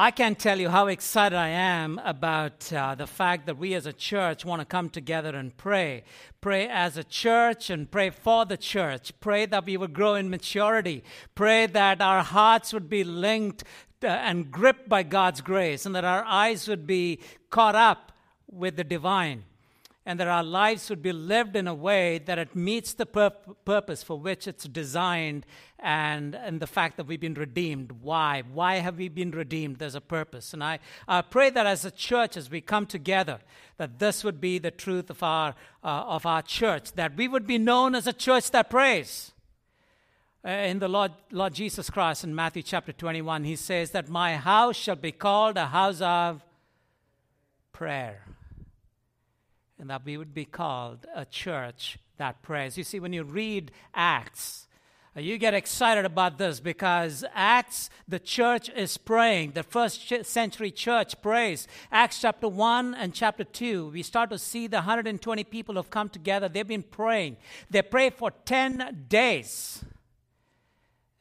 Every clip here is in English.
I can't tell you how excited I am about uh, the fact that we as a church want to come together and pray. Pray as a church and pray for the church. Pray that we would grow in maturity. Pray that our hearts would be linked uh, and gripped by God's grace and that our eyes would be caught up with the divine and that our lives would be lived in a way that it meets the pur- purpose for which it's designed and, and the fact that we've been redeemed. Why? Why have we been redeemed? There's a purpose. And I, I pray that as a church, as we come together, that this would be the truth of our, uh, of our church, that we would be known as a church that prays. Uh, in the Lord, Lord Jesus Christ in Matthew chapter 21, he says that my house shall be called a house of prayer and that we would be called a church that prays. You see, when you read Acts, uh, you get excited about this because Acts, the church is praying. The first century church prays. Acts chapter 1 and chapter 2, we start to see the 120 people have come together. They've been praying. They pray for 10 days.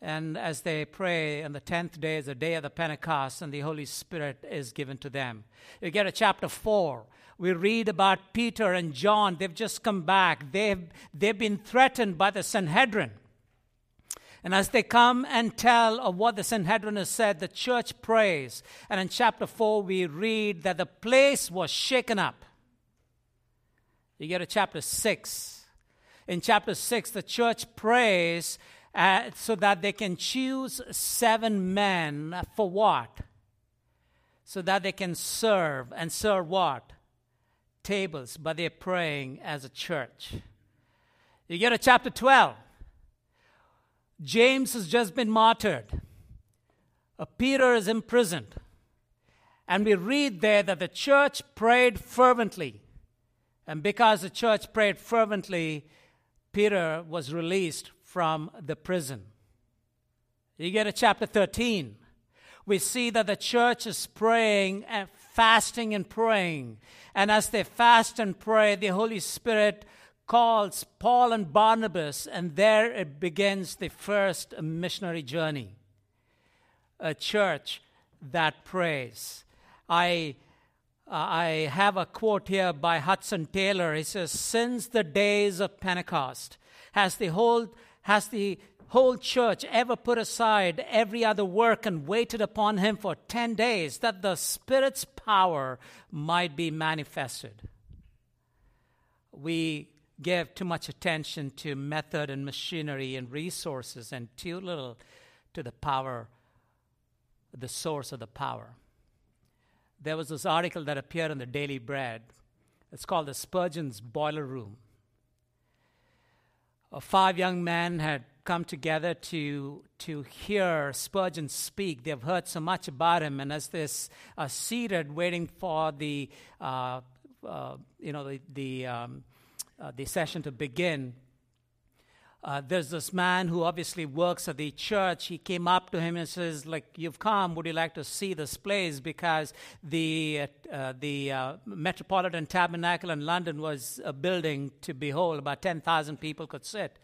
And as they pray, on the 10th day is the day of the Pentecost, and the Holy Spirit is given to them. You get to chapter 4 we read about Peter and John. They've just come back. They've, they've been threatened by the Sanhedrin. And as they come and tell of what the Sanhedrin has said, the church prays. And in chapter 4, we read that the place was shaken up. You get to chapter 6. In chapter 6, the church prays uh, so that they can choose seven men for what? So that they can serve. And serve what? Tables, but they're praying as a church. You get to chapter 12. James has just been martyred. Uh, Peter is imprisoned. And we read there that the church prayed fervently. And because the church prayed fervently, Peter was released from the prison. You get to chapter 13. We see that the church is praying and fasting and praying. And as they fast and pray, the Holy Spirit calls Paul and Barnabas, and there it begins the first missionary journey. A church that prays. I, uh, I have a quote here by Hudson Taylor. He says, Since the days of Pentecost, has the whole, has the whole church ever put aside every other work and waited upon him for 10 days that the Spirit's power might be manifested. We give too much attention to method and machinery and resources and too little to the power, the source of the power. There was this article that appeared in the Daily Bread. It's called the Spurgeon's Boiler Room. Five young men had come together to, to hear Spurgeon speak. They've heard so much about him, and as they're uh, seated waiting for the, uh, uh, you know, the, the, um, uh, the session to begin, uh, there's this man who obviously works at the church. He came up to him and says, "Like you've come, would you like to see this place?" Because the uh, the Metropolitan Tabernacle in London was a building to behold. About ten thousand people could sit.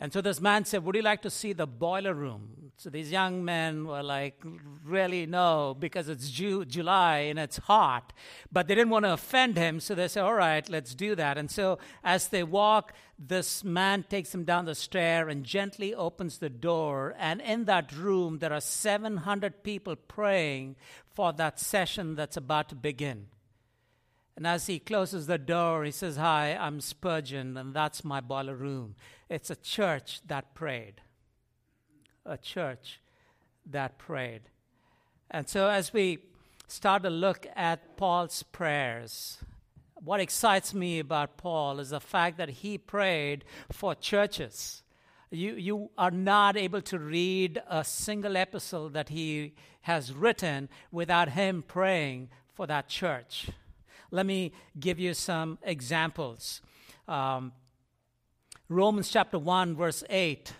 And so this man said, Would you like to see the boiler room? So these young men were like, Really, no, because it's Ju- July and it's hot. But they didn't want to offend him, so they said, All right, let's do that. And so as they walk, this man takes them down the stair and gently opens the door. And in that room, there are 700 people praying for that session that's about to begin. And as he closes the door, he says, Hi, I'm Spurgeon, and that's my boiler room. It's a church that prayed. A church that prayed. And so, as we start to look at Paul's prayers, what excites me about Paul is the fact that he prayed for churches. You, you are not able to read a single epistle that he has written without him praying for that church. Let me give you some examples. Um, Romans chapter 1, verse 8.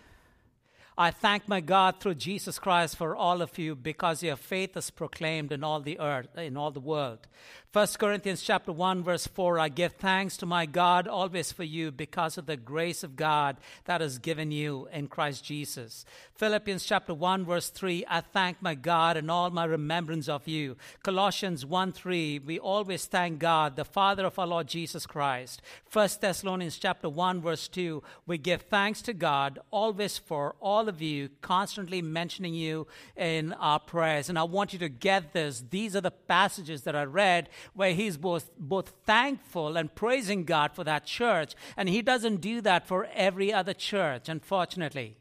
I thank my God through Jesus Christ for all of you because your faith is proclaimed in all the earth, in all the world. 1 Corinthians chapter 1 verse 4 I give thanks to my God always for you because of the grace of God that is given you in Christ Jesus. Philippians chapter 1 verse 3 I thank my God in all my remembrance of you. Colossians 1 3 we always thank God the Father of our Lord Jesus Christ. 1 Thessalonians chapter 1 verse 2 we give thanks to God always for all of you constantly mentioning you in our prayers and I want you to get this these are the passages that I read where he's both, both thankful and praising God for that church. And he doesn't do that for every other church, unfortunately.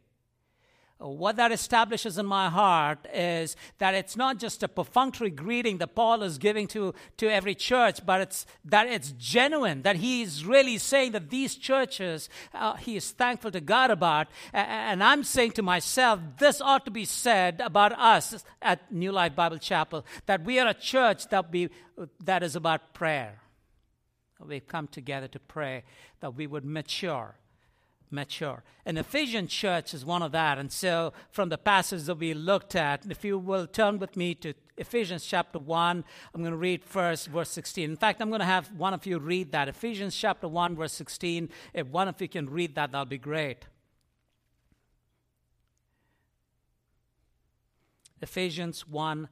What that establishes in my heart is that it's not just a perfunctory greeting that Paul is giving to, to every church, but it's that it's genuine, that he's really saying that these churches uh, he is thankful to God about. And I'm saying to myself, this ought to be said about us at New Life Bible Chapel, that we are a church that, be, that is about prayer. We've come together to pray that we would mature mature. And Ephesian church is one of that. And so, from the passage that we looked at, if you will turn with me to Ephesians chapter 1, I'm going to read first verse 16. In fact, I'm going to have one of you read that. Ephesians chapter 1, verse 16. If one of you can read that, that'll be great. Ephesians 1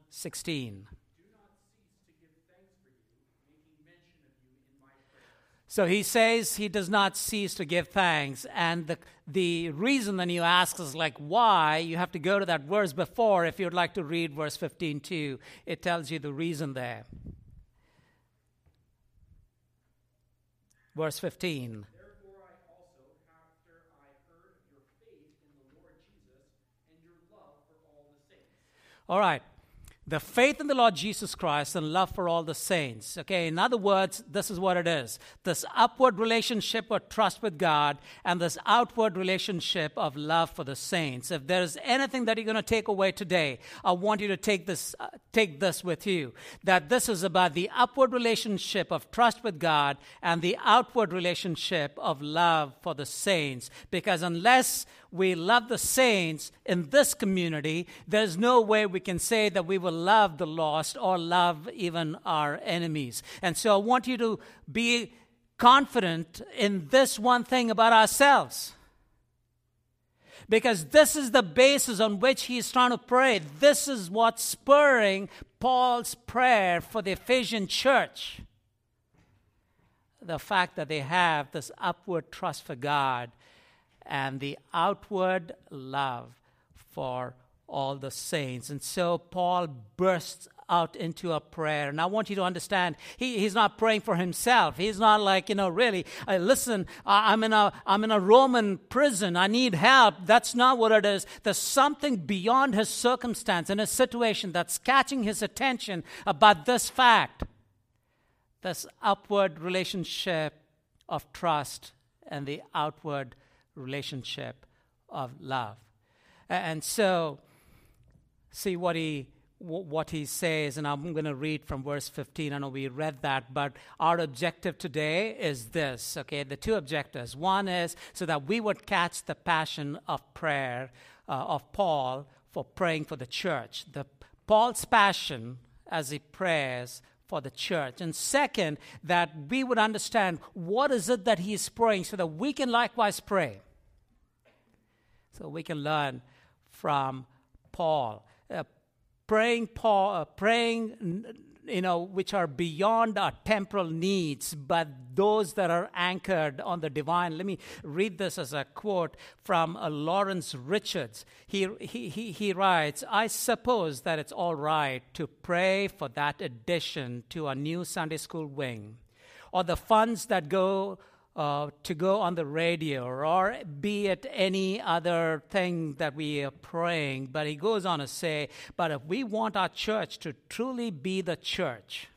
So he says he does not cease to give thanks. And the, the reason then you ask is like, why? You have to go to that verse before if you'd like to read verse 15 too. It tells you the reason there. Verse 15. All right the faith in the Lord Jesus Christ and love for all the saints. Okay, in other words, this is what it is this upward relationship of trust with God and this outward relationship of love for the saints. If there's anything that you're going to take away today, I want you to take this, uh, take this with you that this is about the upward relationship of trust with God and the outward relationship of love for the saints. Because unless we love the saints in this community, there's no way we can say that we will love the lost or love even our enemies. And so I want you to be confident in this one thing about ourselves. Because this is the basis on which he's trying to pray. This is what's spurring Paul's prayer for the Ephesian church. The fact that they have this upward trust for God and the outward love for all the saints. And so Paul bursts out into a prayer. And I want you to understand, he, he's not praying for himself. He's not like, you know, really, uh, listen, I'm, in a, I'm in a Roman prison. I need help. That's not what it is. There's something beyond his circumstance and his situation that's catching his attention about this fact this upward relationship of trust and the outward relationship of love. And so, see what he what he says, and I'm going to read from verse 15. I know we read that, but our objective today is this. Okay, the two objectives. One is so that we would catch the passion of prayer uh, of Paul for praying for the church. The Paul's passion as he prays for the church. And second, that we would understand what is it that he is praying so that we can likewise pray. So we can learn from Paul. Uh, praying, Paul, uh, praying, you know, which are beyond our temporal needs, but those that are anchored on the divine. Let me read this as a quote from uh, Lawrence Richards. He, he, he, he writes I suppose that it's all right to pray for that addition to a new Sunday school wing, or the funds that go uh, to go on the radio or be at any other thing that we are praying. But he goes on to say, but if we want our church to truly be the church,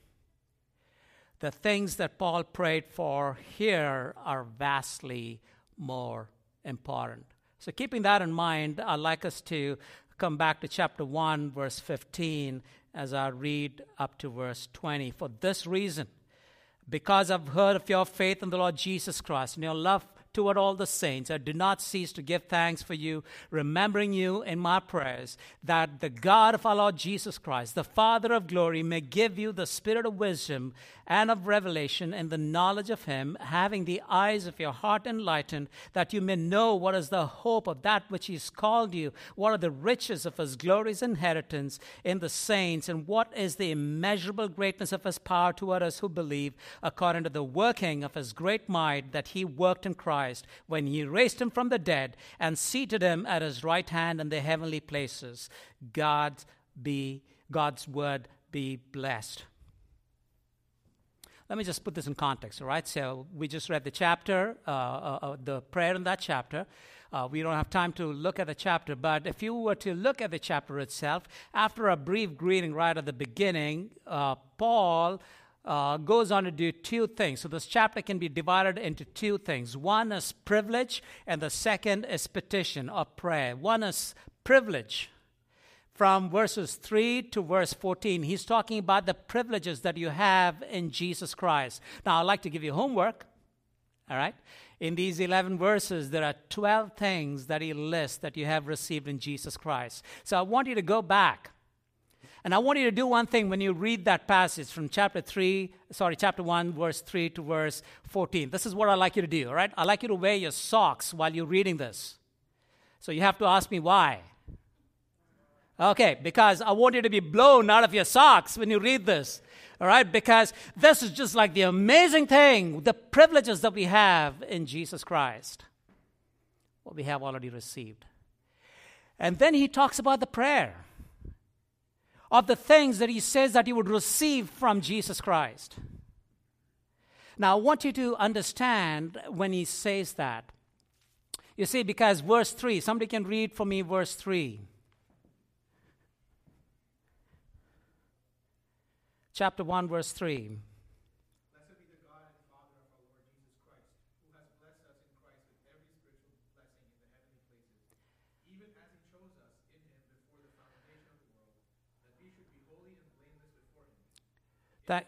the things that Paul prayed for here are vastly more important. So, keeping that in mind, I'd like us to come back to chapter 1, verse 15, as I read up to verse 20. For this reason, because I've heard of your faith in the Lord Jesus Christ and your love toward all the saints. I do not cease to give thanks for you, remembering you in my prayers, that the God of our Lord Jesus Christ, the Father of glory, may give you the spirit of wisdom and of revelation in the knowledge of him, having the eyes of your heart enlightened, that you may know what is the hope of that which he has called you, what are the riches of his glorious inheritance in the saints, and what is the immeasurable greatness of his power toward us who believe, according to the working of his great might that he worked in Christ when he raised him from the dead and seated him at his right hand in the heavenly places. God be God's word be blessed. Let me just put this in context, all right? So we just read the chapter, uh, uh, uh, the prayer in that chapter. Uh, we don't have time to look at the chapter, but if you were to look at the chapter itself, after a brief greeting right at the beginning, uh, Paul uh, goes on to do two things. So this chapter can be divided into two things. One is privilege, and the second is petition or prayer. One is privilege from verses 3 to verse 14, he's talking about the privileges that you have in Jesus Christ. Now, I'd like to give you homework. All right? In these 11 verses, there are 12 things that he lists that you have received in Jesus Christ. So I want you to go back. And I want you to do one thing when you read that passage from chapter 3, sorry, chapter 1, verse 3 to verse 14. This is what I'd like you to do, all right? I'd like you to wear your socks while you're reading this. So you have to ask me why. Okay, because I want you to be blown out of your socks when you read this. All right, because this is just like the amazing thing, the privileges that we have in Jesus Christ, what we have already received. And then he talks about the prayer of the things that he says that he would receive from Jesus Christ. Now, I want you to understand when he says that. You see, because verse 3, somebody can read for me verse 3. chapter 1, verse 3. That,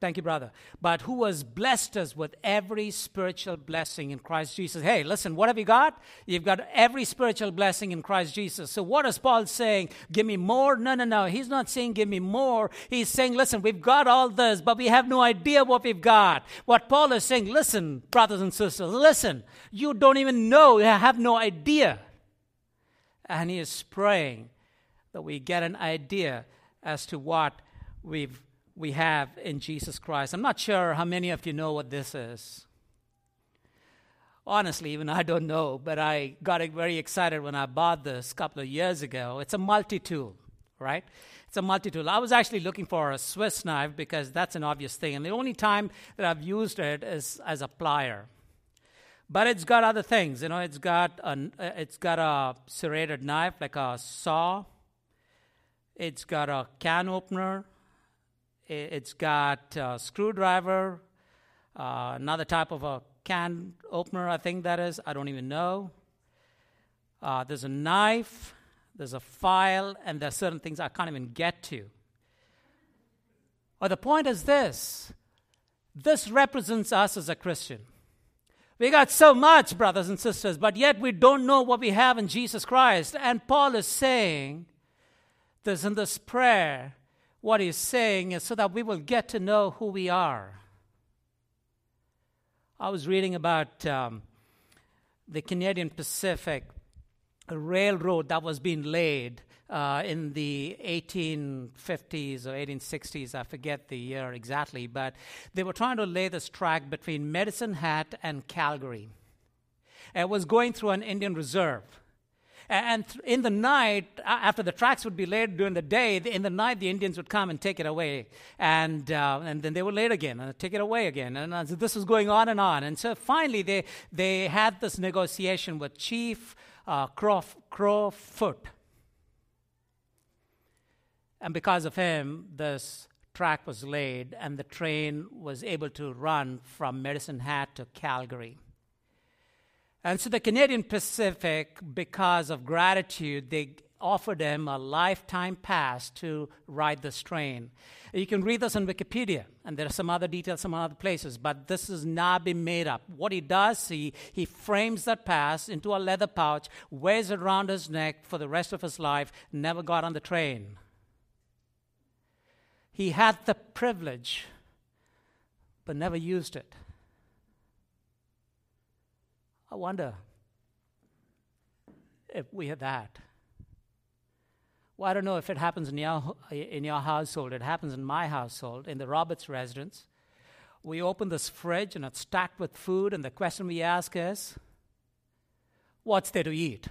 Thank you, brother. But who has blessed us with every spiritual blessing in Christ Jesus. Hey, listen, what have you got? You've got every spiritual blessing in Christ Jesus. So, what is Paul saying? Give me more? No, no, no. He's not saying give me more. He's saying, listen, we've got all this, but we have no idea what we've got. What Paul is saying, listen, brothers and sisters, listen, you don't even know, you have no idea. And he is praying that we get an idea as to what we've we have in Jesus Christ. I'm not sure how many of you know what this is. Honestly, even I don't know, but I got very excited when I bought this a couple of years ago. It's a multi tool, right? It's a multi tool. I was actually looking for a Swiss knife because that's an obvious thing, and the only time that I've used it is as a plier. But it's got other things, you know. It's got a, uh, it's got a serrated knife like a saw. It's got a can opener. It's got a screwdriver, uh, another type of a can opener, I think that is. I don't even know. Uh, there's a knife, there's a file, and there are certain things I can't even get to. But the point is this this represents us as a Christian. We got so much, brothers and sisters, but yet we don't know what we have in Jesus Christ. And Paul is saying this in this prayer what he's saying is so that we will get to know who we are. I was reading about um, the Canadian Pacific Railroad that was being laid uh, in the 1850s or 1860s, I forget the year exactly, but they were trying to lay this track between Medicine Hat and Calgary. It was going through an Indian reserve. And in the night, after the tracks would be laid during the day, in the night the Indians would come and take it away. And, uh, and then they would lay it again and take it away again. And uh, this was going on and on. And so finally they, they had this negotiation with Chief uh, Crowfoot. And because of him, this track was laid and the train was able to run from Medicine Hat to Calgary. And so the Canadian Pacific, because of gratitude, they offered him a lifetime pass to ride this train. You can read this on Wikipedia, and there are some other details, some other places, but this has not been made up. What he does, he, he frames that pass into a leather pouch, wears it around his neck for the rest of his life, never got on the train. He had the privilege, but never used it. I wonder if we had that. Well, I don't know if it happens in your, in your household. It happens in my household, in the Roberts residence. We open this fridge and it's stacked with food, and the question we ask is, What's there to eat?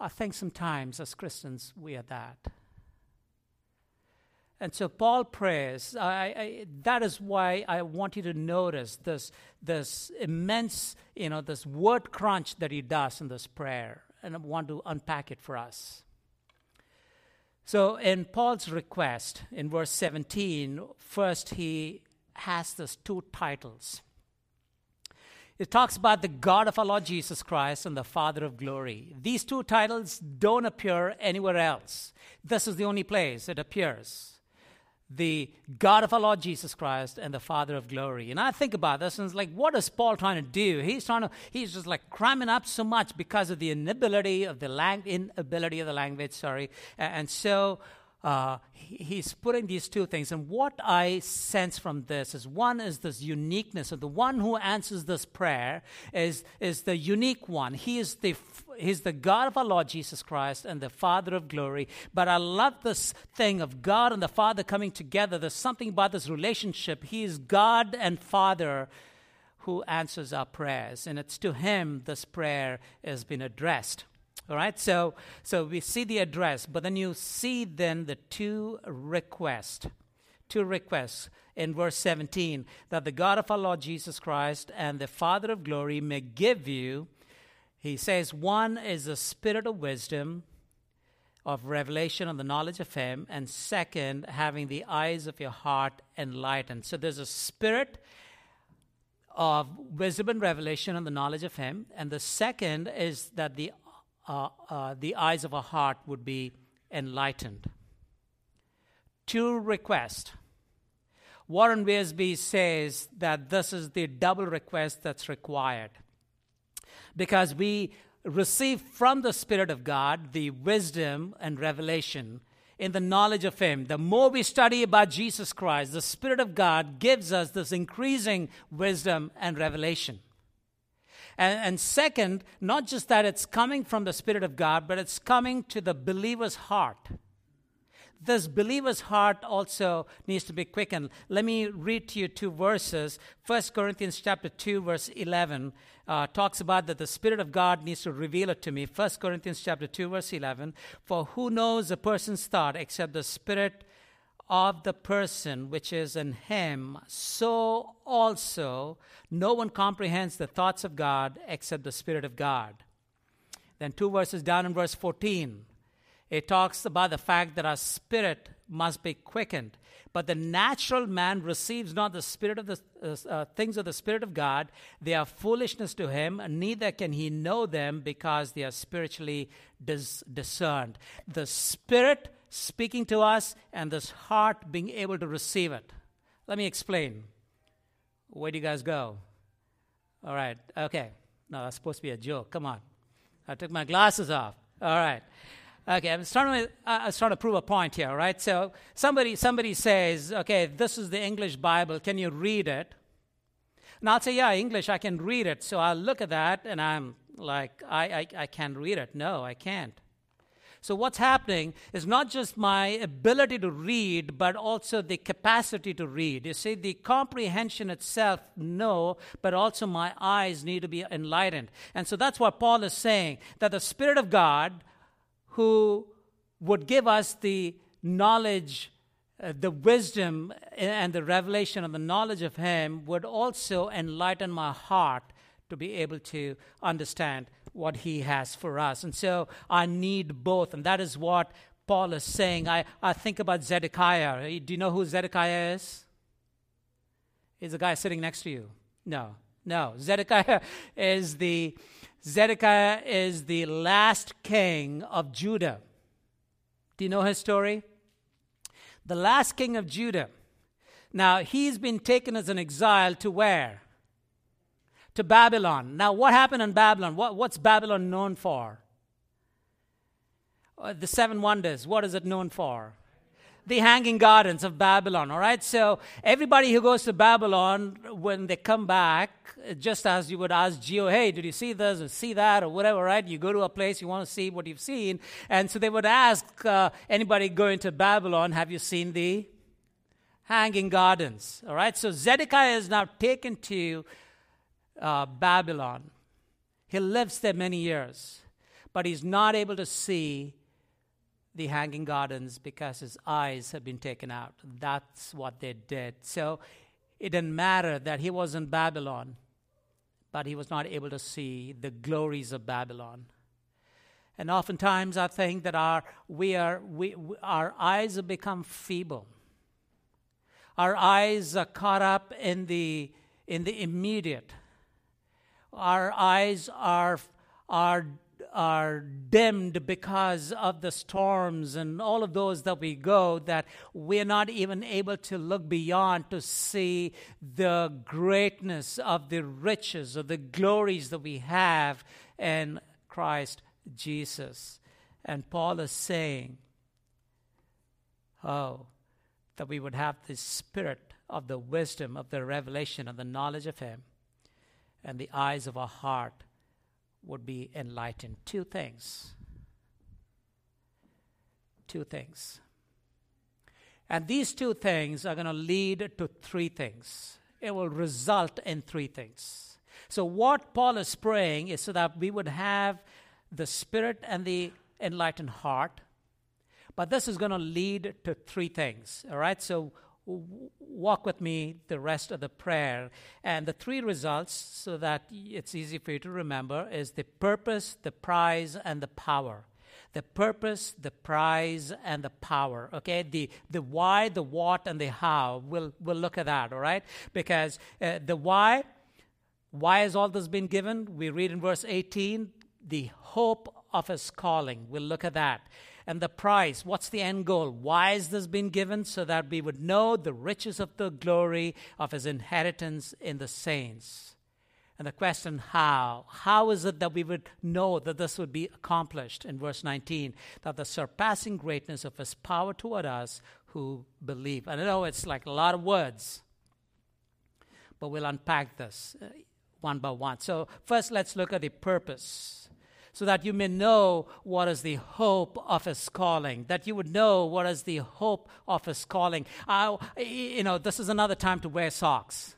I think sometimes as Christians we are that. And so Paul prays. I, I, that is why I want you to notice this, this immense, you know, this word crunch that he does in this prayer. And I want to unpack it for us. So in Paul's request in verse 17, first he has these two titles. It talks about the God of our Lord Jesus Christ and the Father of glory. These two titles don't appear anywhere else. This is the only place it appears the God of our Lord Jesus Christ and the Father of glory. And I think about this and it's like, what is Paul trying to do? He's trying to, he's just like cramming up so much because of the inability of the lang- inability of the language, sorry. And so uh, he's putting these two things. And what I sense from this is one is this uniqueness of the one who answers this prayer is, is the unique one. He is the, he's the God of our Lord Jesus Christ and the Father of glory. But I love this thing of God and the Father coming together. There's something about this relationship. He is God and Father who answers our prayers. And it's to him this prayer has been addressed. All right, so so we see the address, but then you see then the two requests, two requests in verse 17 that the God of our Lord Jesus Christ and the Father of glory may give you. He says one is the spirit of wisdom, of revelation and the knowledge of Him, and second, having the eyes of your heart enlightened. So there's a spirit of wisdom and revelation and the knowledge of Him, and the second is that the uh, uh, the eyes of our heart would be enlightened. Two requests. Warren Wiersbe says that this is the double request that's required because we receive from the Spirit of God the wisdom and revelation in the knowledge of Him. The more we study about Jesus Christ, the Spirit of God gives us this increasing wisdom and revelation. And, and second, not just that it's coming from the Spirit of God, but it's coming to the believer's heart. This believer's heart also needs to be quickened. Let me read to you two verses. 1 Corinthians chapter 2, verse 11 uh, talks about that the Spirit of God needs to reveal it to me. 1 Corinthians chapter 2, verse 11. For who knows a person's thought except the Spirit of the person which is in him, so also no one comprehends the thoughts of God except the Spirit of God. Then, two verses down in verse 14, it talks about the fact that our spirit must be quickened. But the natural man receives not the spirit of the uh, uh things of the Spirit of God. They are foolishness to him, and neither can he know them because they are spiritually dis- discerned. The Spirit speaking to us and this heart being able to receive it. Let me explain. Where do you guys go? All right, okay. No, that's supposed to be a joke. Come on. I took my glasses off. All right. Okay, I'm starting to, I'm trying to prove a point here, right? So somebody, somebody says, okay, this is the English Bible. Can you read it? And I'll say, yeah, English, I can read it. So I'll look at that and I'm like, I, I, I can't read it. No, I can't. So, what's happening is not just my ability to read, but also the capacity to read. You see, the comprehension itself, no, but also my eyes need to be enlightened. And so that's what Paul is saying that the Spirit of God, who would give us the knowledge, uh, the wisdom, and the revelation of the knowledge of Him, would also enlighten my heart to be able to understand what he has for us. And so I need both. And that is what Paul is saying. I, I think about Zedekiah. Do you know who Zedekiah is? He's the guy sitting next to you. No, no. Zedekiah is the Zedekiah is the last king of Judah. Do you know his story? The last king of Judah. Now, he's been taken as an exile to where? To Babylon. Now, what happened in Babylon? What, what's Babylon known for? Uh, the seven wonders. What is it known for? the hanging gardens of Babylon. All right, so everybody who goes to Babylon, when they come back, just as you would ask Geo, hey, did you see this or see that or whatever, right? You go to a place, you want to see what you've seen. And so they would ask uh, anybody going to Babylon, have you seen the hanging gardens? All right, so Zedekiah is now taken to uh, Babylon. He lives there many years, but he's not able to see the hanging gardens because his eyes have been taken out. That's what they did. So it didn't matter that he was in Babylon, but he was not able to see the glories of Babylon. And oftentimes I think that our, we are, we, our eyes have become feeble. Our eyes are caught up in the, in the immediate. Our eyes are, are are dimmed because of the storms and all of those that we go, that we're not even able to look beyond to see the greatness of the riches, of the glories that we have in Christ Jesus. And Paul is saying, Oh, that we would have the spirit of the wisdom, of the revelation, of the knowledge of Him, and the eyes of our heart would be enlightened. Two things. Two things. And these two things are going to lead to three things. It will result in three things. So, what Paul is praying is so that we would have the spirit and the enlightened heart. But this is going to lead to three things. All right? So, walk with me the rest of the prayer. And the three results, so that it's easy for you to remember, is the purpose, the prize, and the power. The purpose, the prize, and the power. Okay, the the why, the what, and the how. We'll we'll look at that. All right, because uh, the why, why has all this been given? We read in verse eighteen, the hope of His calling. We'll look at that and the price. What's the end goal? Why has this been given? So that we would know the riches of the glory of his inheritance in the saints. And the question, how? How is it that we would know that this would be accomplished? In verse 19, that the surpassing greatness of his power toward us who believe. And I know it's like a lot of words, but we'll unpack this uh, one by one. So, first, let's look at the purpose so that you may know what is the hope of his calling, that you would know what is the hope of his calling. Uh, you know, this is another time to wear socks,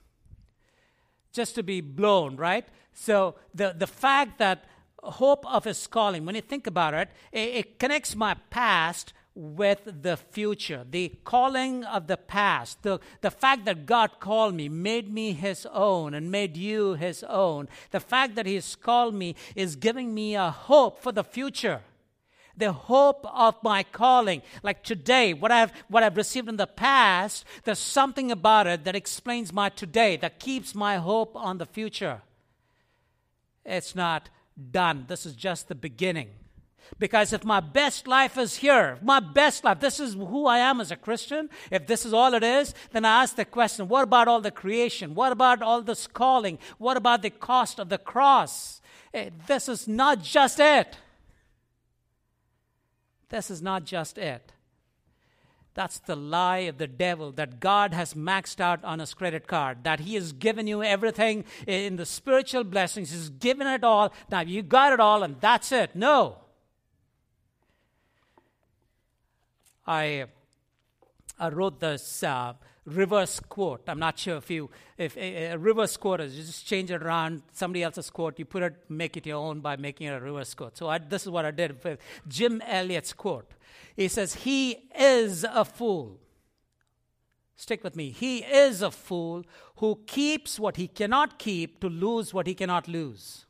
just to be blown, right? So the, the fact that hope of his calling, when you think about it, it, it connects my past with the future, the calling of the past, the, the fact that God called me, made me His own, and made you His own. The fact that he's called me is giving me a hope for the future. The hope of my calling. Like today, what I've, what I've received in the past, there's something about it that explains my today, that keeps my hope on the future. It's not done. This is just the beginning. Because if my best life is here, my best life, this is who I am as a Christian, if this is all it is, then I ask the question what about all the creation? What about all this calling? What about the cost of the cross? Eh, this is not just it. This is not just it. That's the lie of the devil that God has maxed out on his credit card, that he has given you everything in the spiritual blessings, he's given it all. Now you got it all and that's it. No. I, I wrote this uh, reverse quote. I'm not sure if you, if a, a, reverse quote is you just change it around somebody else's quote, you put it, make it your own by making it a reverse quote. So I, this is what I did with Jim Elliot's quote. He says, He is a fool. Stick with me. He is a fool who keeps what he cannot keep to lose what he cannot lose.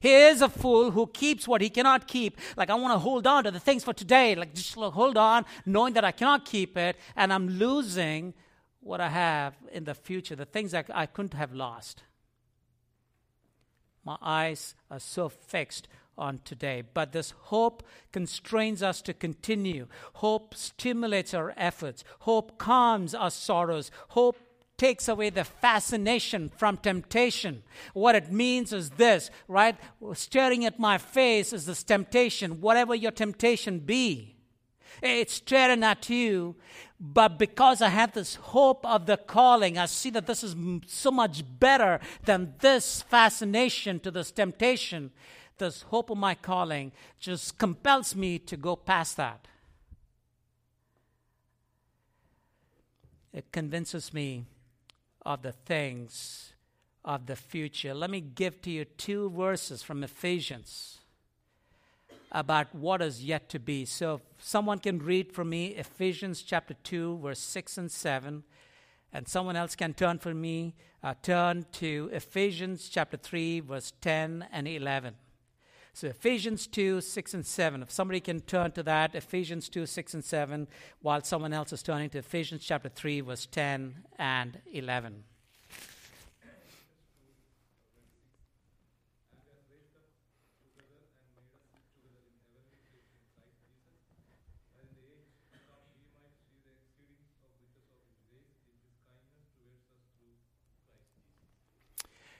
He is a fool who keeps what he cannot keep. Like, I want to hold on to the things for today. Like, just hold on, knowing that I cannot keep it, and I'm losing what I have in the future, the things that I couldn't have lost. My eyes are so fixed on today. But this hope constrains us to continue. Hope stimulates our efforts. Hope calms our sorrows. Hope takes away the fascination from temptation. What it means is this, right? Staring at my face is this temptation, whatever your temptation be. It's staring at you, but because I have this hope of the calling, I see that this is so much better than this fascination to this temptation this hope of my calling just compels me to go past that. It convinces me of the things of the future. Let me give to you two verses from Ephesians about what is yet to be. So, someone can read for me Ephesians chapter 2, verse 6 and 7, and someone else can turn for me, uh, turn to Ephesians chapter 3, verse 10 and 11. So Ephesians 2, 6 and 7. If somebody can turn to that, Ephesians 2, 6 and 7, while someone else is turning to Ephesians chapter 3, verse 10 and 11.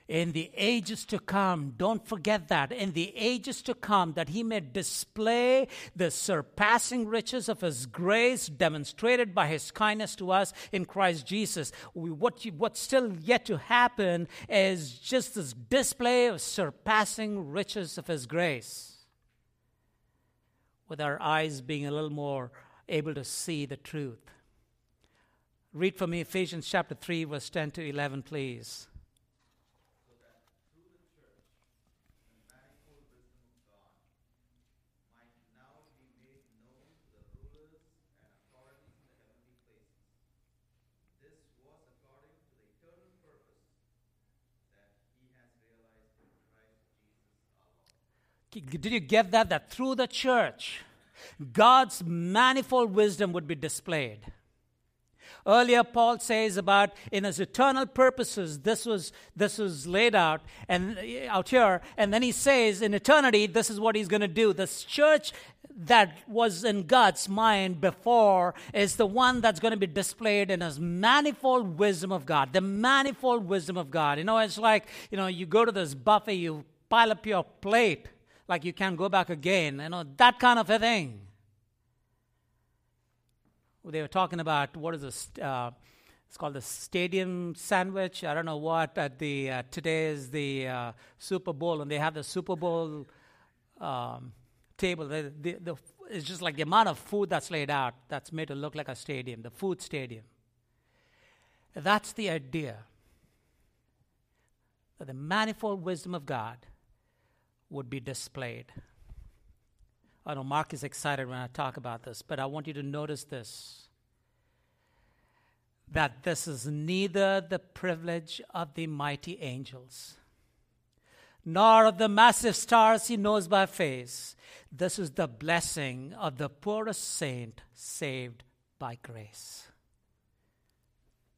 In the ages to come. Don't forget that. In the ages to come, that he may display the surpassing riches of his grace demonstrated by his kindness to us in Christ Jesus. We, what you, what's still yet to happen is just this display of surpassing riches of his grace. With our eyes being a little more able to see the truth. Read for me Ephesians chapter 3, verse 10 to 11, please. Did you get that? That through the church, God's manifold wisdom would be displayed. Earlier, Paul says about in his eternal purposes, this was this was laid out and out here, and then he says in eternity, this is what he's going to do. This church that was in God's mind before is the one that's going to be displayed in his manifold wisdom of God. The manifold wisdom of God. You know, it's like you know, you go to this buffet, you pile up your plate like you can't go back again, you know, that kind of a thing. They were talking about what is this? Uh, it's called the stadium sandwich. I don't know what. At the uh, today is the uh, Super Bowl, and they have the Super Bowl um, table. The, the, the, it's just like the amount of food that's laid out that's made to look like a stadium, the food stadium. That's the idea. That the manifold wisdom of God would be displayed. I know Mark is excited when I talk about this, but I want you to notice this that this is neither the privilege of the mighty angels nor of the massive stars he knows by face. This is the blessing of the poorest saint saved by grace.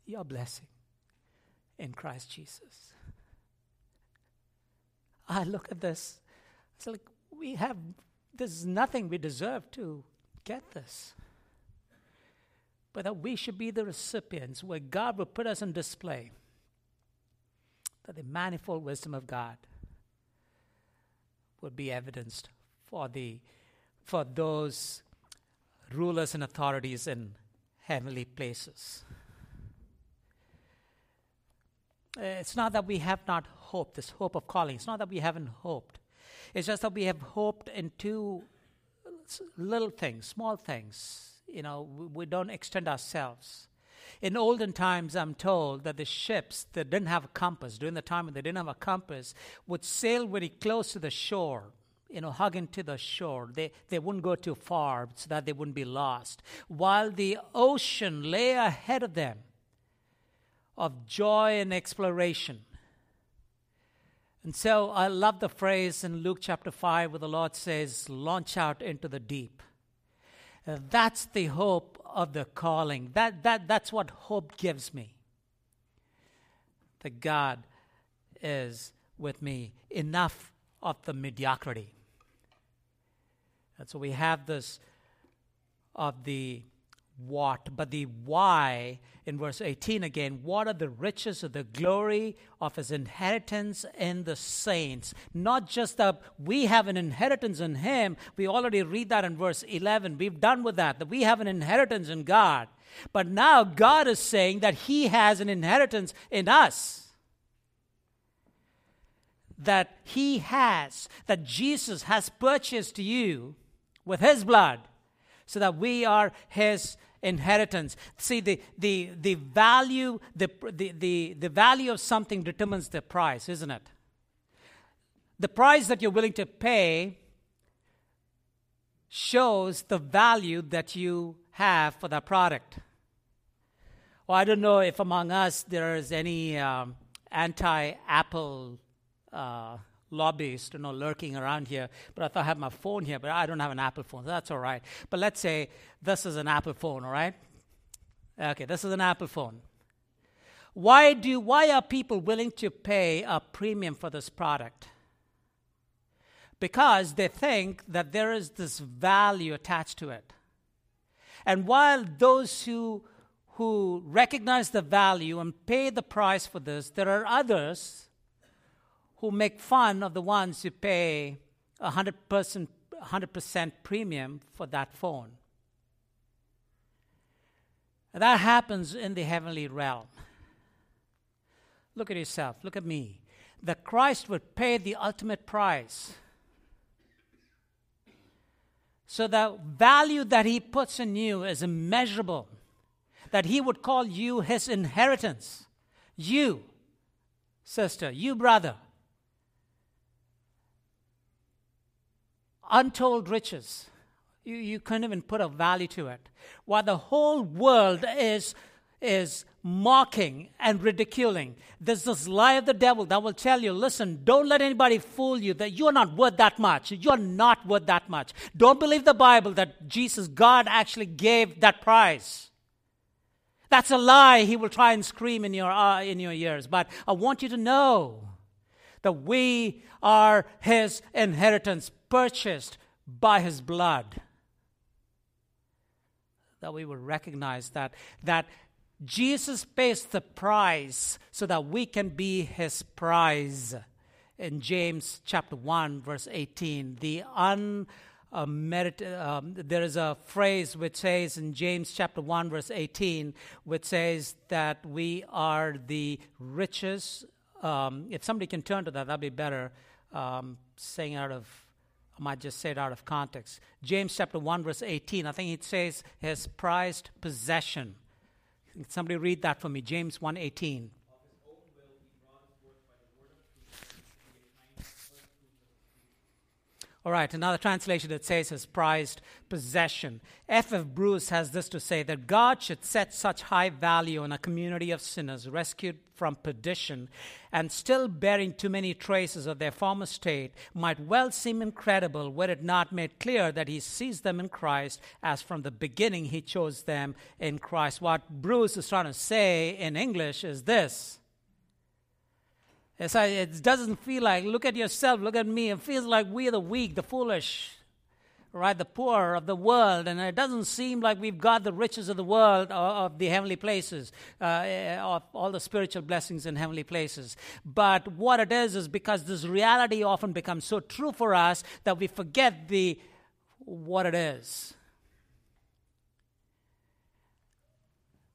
Your blessing in Christ Jesus. I look at this. It's like we have, there's nothing we deserve to get this. But that we should be the recipients where God will put us on display. That the manifold wisdom of God would be evidenced for the for those rulers and authorities in heavenly places. Uh, it's not that we have not hoped, this hope of calling. It's not that we haven't hoped. It's just that we have hoped in two little things, small things. You know, we, don't extend ourselves. In olden times, I'm told that the ships that didn't have a compass, during the time when they didn't have a compass, would sail very close to the shore, you know, hugging to the shore. They, they wouldn't go too far so that they wouldn't be lost. While the ocean lay ahead of them of joy and exploration. And so I love the phrase in Luke chapter 5 where the Lord says, launch out into the deep. Uh, that's the hope of the calling. That, that, that's what hope gives me. That God is with me. Enough of the mediocrity. And so we have this of the what, but the why in verse 18 again. What are the riches of the glory of his inheritance in the saints? Not just that we have an inheritance in him. We already read that in verse 11. We've done with that, that we have an inheritance in God. But now God is saying that he has an inheritance in us that he has, that Jesus has purchased you with his blood, so that we are his inheritance. See, the, the, the value, the, the, the, the value of something determines the price, isn't it? The price that you're willing to pay shows the value that you have for that product. Well, I don't know if among us there is any um, anti Apple uh, lobbyist, you know, lurking around here. But I thought I have my phone here, but I don't have an Apple phone, so that's all right. But let's say this is an Apple phone, all right? Okay, this is an Apple phone. Why do why are people willing to pay a premium for this product? Because they think that there is this value attached to it. And while those who who recognize the value and pay the price for this, there are others who make fun of the ones who pay 100%, 100% premium for that phone. That happens in the heavenly realm. Look at yourself, look at me. That Christ would pay the ultimate price. So the value that he puts in you is immeasurable. That he would call you his inheritance. You, sister, you, brother, untold riches. You, you couldn't even put a value to it. While the whole world is, is mocking and ridiculing, there's this lie of the devil that will tell you listen, don't let anybody fool you that you're not worth that much. You're not worth that much. Don't believe the Bible that Jesus, God, actually gave that price. That's a lie he will try and scream in your, uh, in your ears. But I want you to know that we are his inheritance purchased by his blood. That we would recognize that, that Jesus pays the price so that we can be his prize. In James chapter 1, verse 18, the un uh, um, there is a phrase which says in James chapter 1, verse 18, which says that we are the richest. Um, if somebody can turn to that, that'd be better. Um, saying out of I might just say it out of context. James chapter 1, verse 18, I think it says his prized possession. Somebody read that for me. James 1 18. All right, another translation that says his prized possession. F. F. Bruce has this to say that God should set such high value on a community of sinners rescued from perdition and still bearing too many traces of their former state might well seem incredible were it not made clear that he sees them in Christ as from the beginning he chose them in Christ. What Bruce is trying to say in English is this like, it doesn't feel like, look at yourself, look at me. It feels like we're the weak, the foolish, right? The poor of the world. And it doesn't seem like we've got the riches of the world, or, of the heavenly places, uh, of all the spiritual blessings in heavenly places. But what it is, is because this reality often becomes so true for us that we forget the what it is.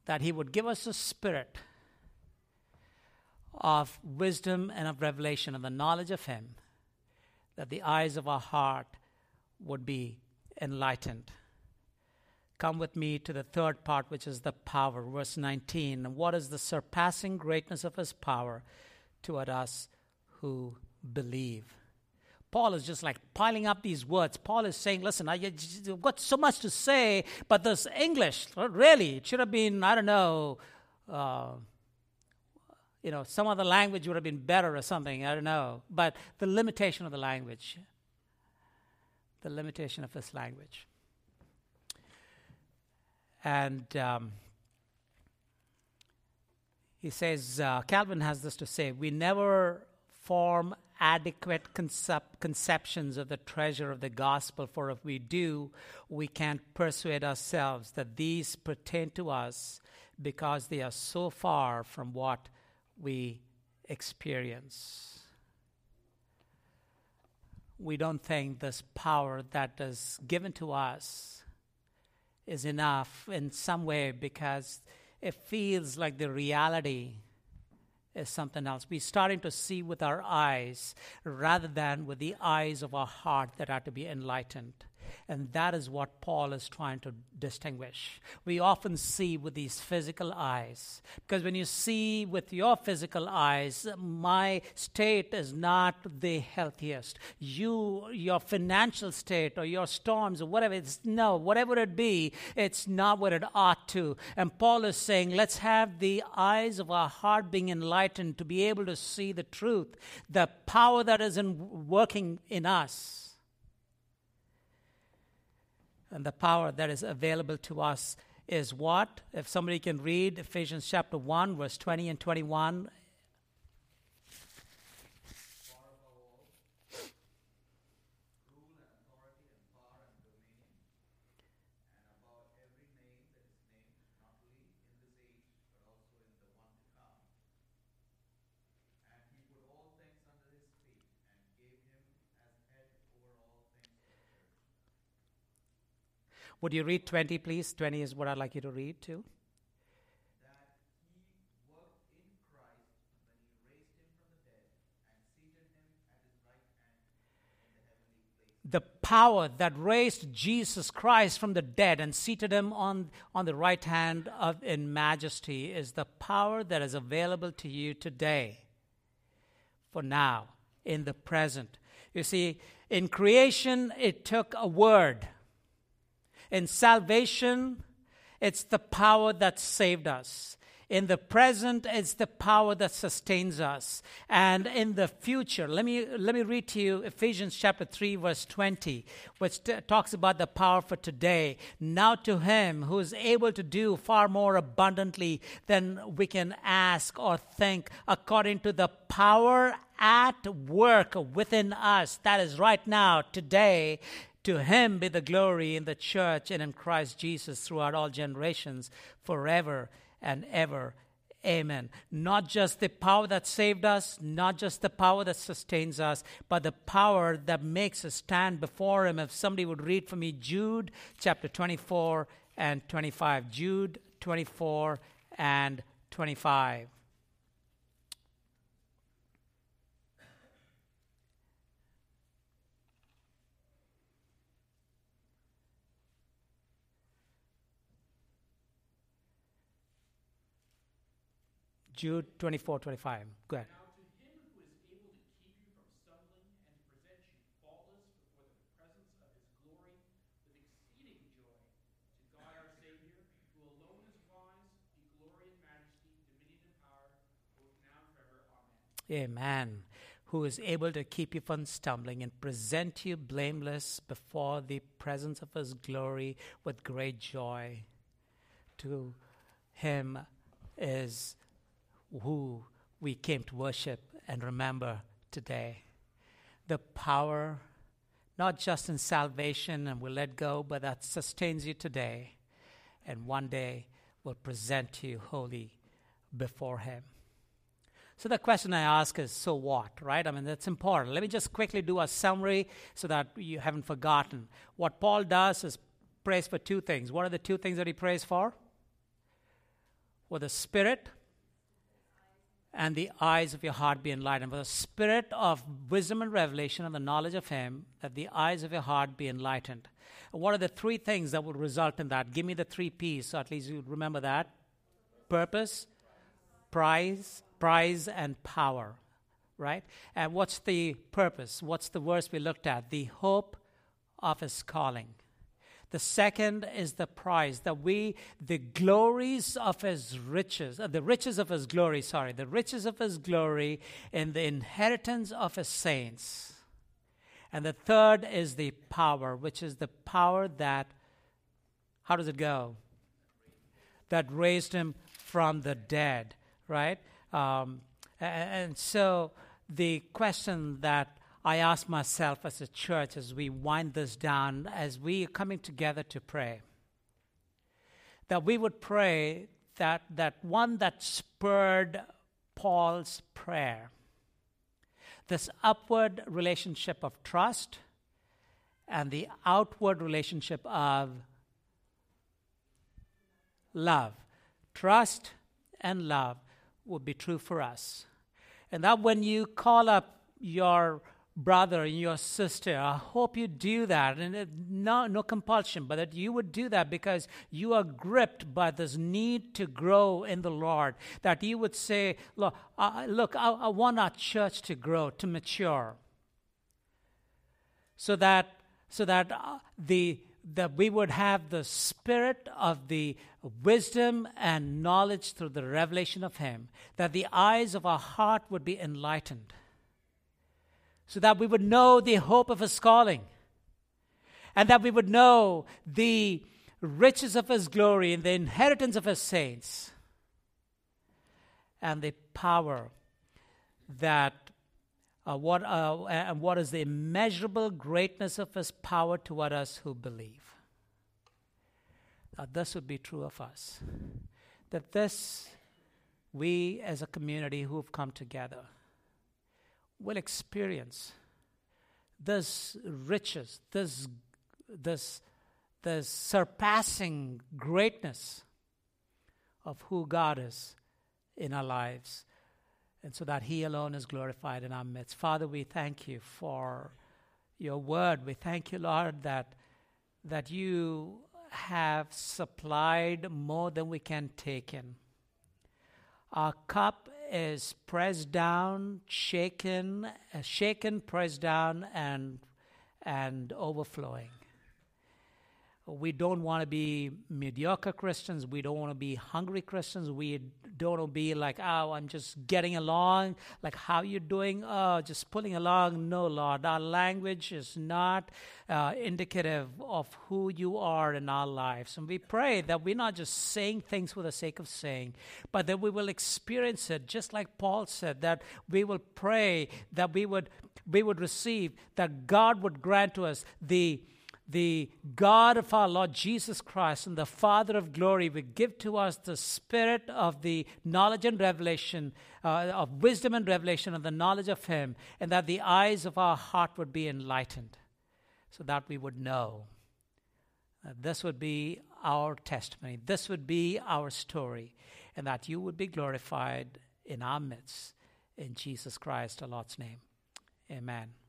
That He would give us a spirit of wisdom and of revelation and the knowledge of Him, that the eyes of our heart would be enlightened. Come with me to the third part, which is the power, verse 19. What is the surpassing greatness of His power toward us who believe? Paul is just like piling up these words. Paul is saying, listen, I've got so much to say, but this English, really, it should have been, I don't know, uh, you know, some other language would have been better or something. I don't know. But the limitation of the language, the limitation of this language. And um, he says, uh, Calvin has this to say we never form adequate concep- conceptions of the treasure of the gospel, for if we do, we can't persuade ourselves that these pertain to us because they are so far from what we experience. We don't think this power that is given to us is enough in some way because it feels like the reality is something else. We're starting to see with our eyes rather than with the eyes of our heart that are to be enlightened. And that is what Paul is trying to distinguish. We often see with these physical eyes, because when you see with your physical eyes, my state is not the healthiest. You, your financial state or your storms or whatever, it's no, whatever it be, it's not what it ought to. And Paul is saying, let's have the eyes of our heart being enlightened to be able to see the truth, the power that is in working in us and the power that is available to us is what? If somebody can read Ephesians chapter 1, verse 20 and 21. Would you read 20, please? 20 is what I'd like you to read too. the power that raised Jesus Christ from the dead and seated him on, on the right hand of in majesty is the power that is available to you today, for now, in the present. You see, in creation, it took a word in salvation, it's the power that saved us. In the present, it's the power that sustains us. And in the future, let me, let me read to you Ephesians chapter 3, verse 20, which t- talks about the power for today. Now to him who is able to do far more abundantly than we can ask or think, according to the power at work within us. That is right now, today. To him be the glory in the church and in Christ Jesus throughout all generations, forever and ever. Amen. Not just the power that saved us, not just the power that sustains us, but the power that makes us stand before Him. If somebody would read for me Jude chapter 24 and 25. Jude 24 and 25. Jude 24, 25. Go ahead. Amen. Who is able to keep you from stumbling and present you blameless before the presence of his glory with great joy. To him is who we came to worship and remember today. The power, not just in salvation and we'll let go, but that sustains you today and one day will present you holy before Him. So the question I ask is, so what, right? I mean, that's important. Let me just quickly do a summary so that you haven't forgotten. What Paul does is prays for two things. What are the two things that he prays for? For the Spirit and the eyes of your heart be enlightened. For the spirit of wisdom and revelation and the knowledge of Him, that the eyes of your heart be enlightened. what are the three things that would result in that? Give me the three P's, so at least you remember that purpose, prize, prize, and power. Right? And what's the purpose? What's the verse we looked at? The hope of His calling. The second is the prize, that we, the glories of his riches, uh, the riches of his glory, sorry, the riches of his glory in the inheritance of his saints. And the third is the power, which is the power that, how does it go? That raised him from the dead, right? Um, and so the question that I ask myself as a church as we wind this down, as we are coming together to pray, that we would pray that, that one that spurred Paul's prayer, this upward relationship of trust and the outward relationship of love. Trust and love would be true for us. And that when you call up your brother and your sister, I hope you do that. And no, no compulsion, but that you would do that because you are gripped by this need to grow in the Lord. That you would say, Look, uh, look I, I want our church to grow, to mature. So that, so that uh, the that we would have the spirit of the wisdom and knowledge through the revelation of Him, that the eyes of our heart would be enlightened, so that we would know the hope of His calling, and that we would know the riches of His glory and the inheritance of His saints, and the power that uh, what, uh, and what is the immeasurable greatness of his power toward us who believe. That this would be true of us. That this, we as a community who have come together, will experience this riches, this, this, this surpassing greatness of who God is in our lives and so that He alone is glorified in our midst. Father, we thank you for your word. We thank you, Lord, that, that you have supplied more than we can take in. Our cup is pressed down, shaken, uh, shaken, pressed down, and, and overflowing. We don't want to be mediocre Christians. We don't want to be hungry Christians. We don't want to be like, oh, I'm just getting along. Like, how you doing? Oh, just pulling along. No, Lord. Our language is not uh, indicative of who you are in our lives. And we pray that we're not just saying things for the sake of saying, but that we will experience it, just like Paul said, that we will pray that we would we would receive, that God would grant to us the the God of our Lord Jesus Christ and the Father of glory will give to us the spirit of the knowledge and revelation, uh, of wisdom and revelation of the knowledge of Him, and that the eyes of our heart would be enlightened so that we would know. that this would be our testimony, this would be our story, and that you would be glorified in our midst. In Jesus Christ, our Lord's name. Amen.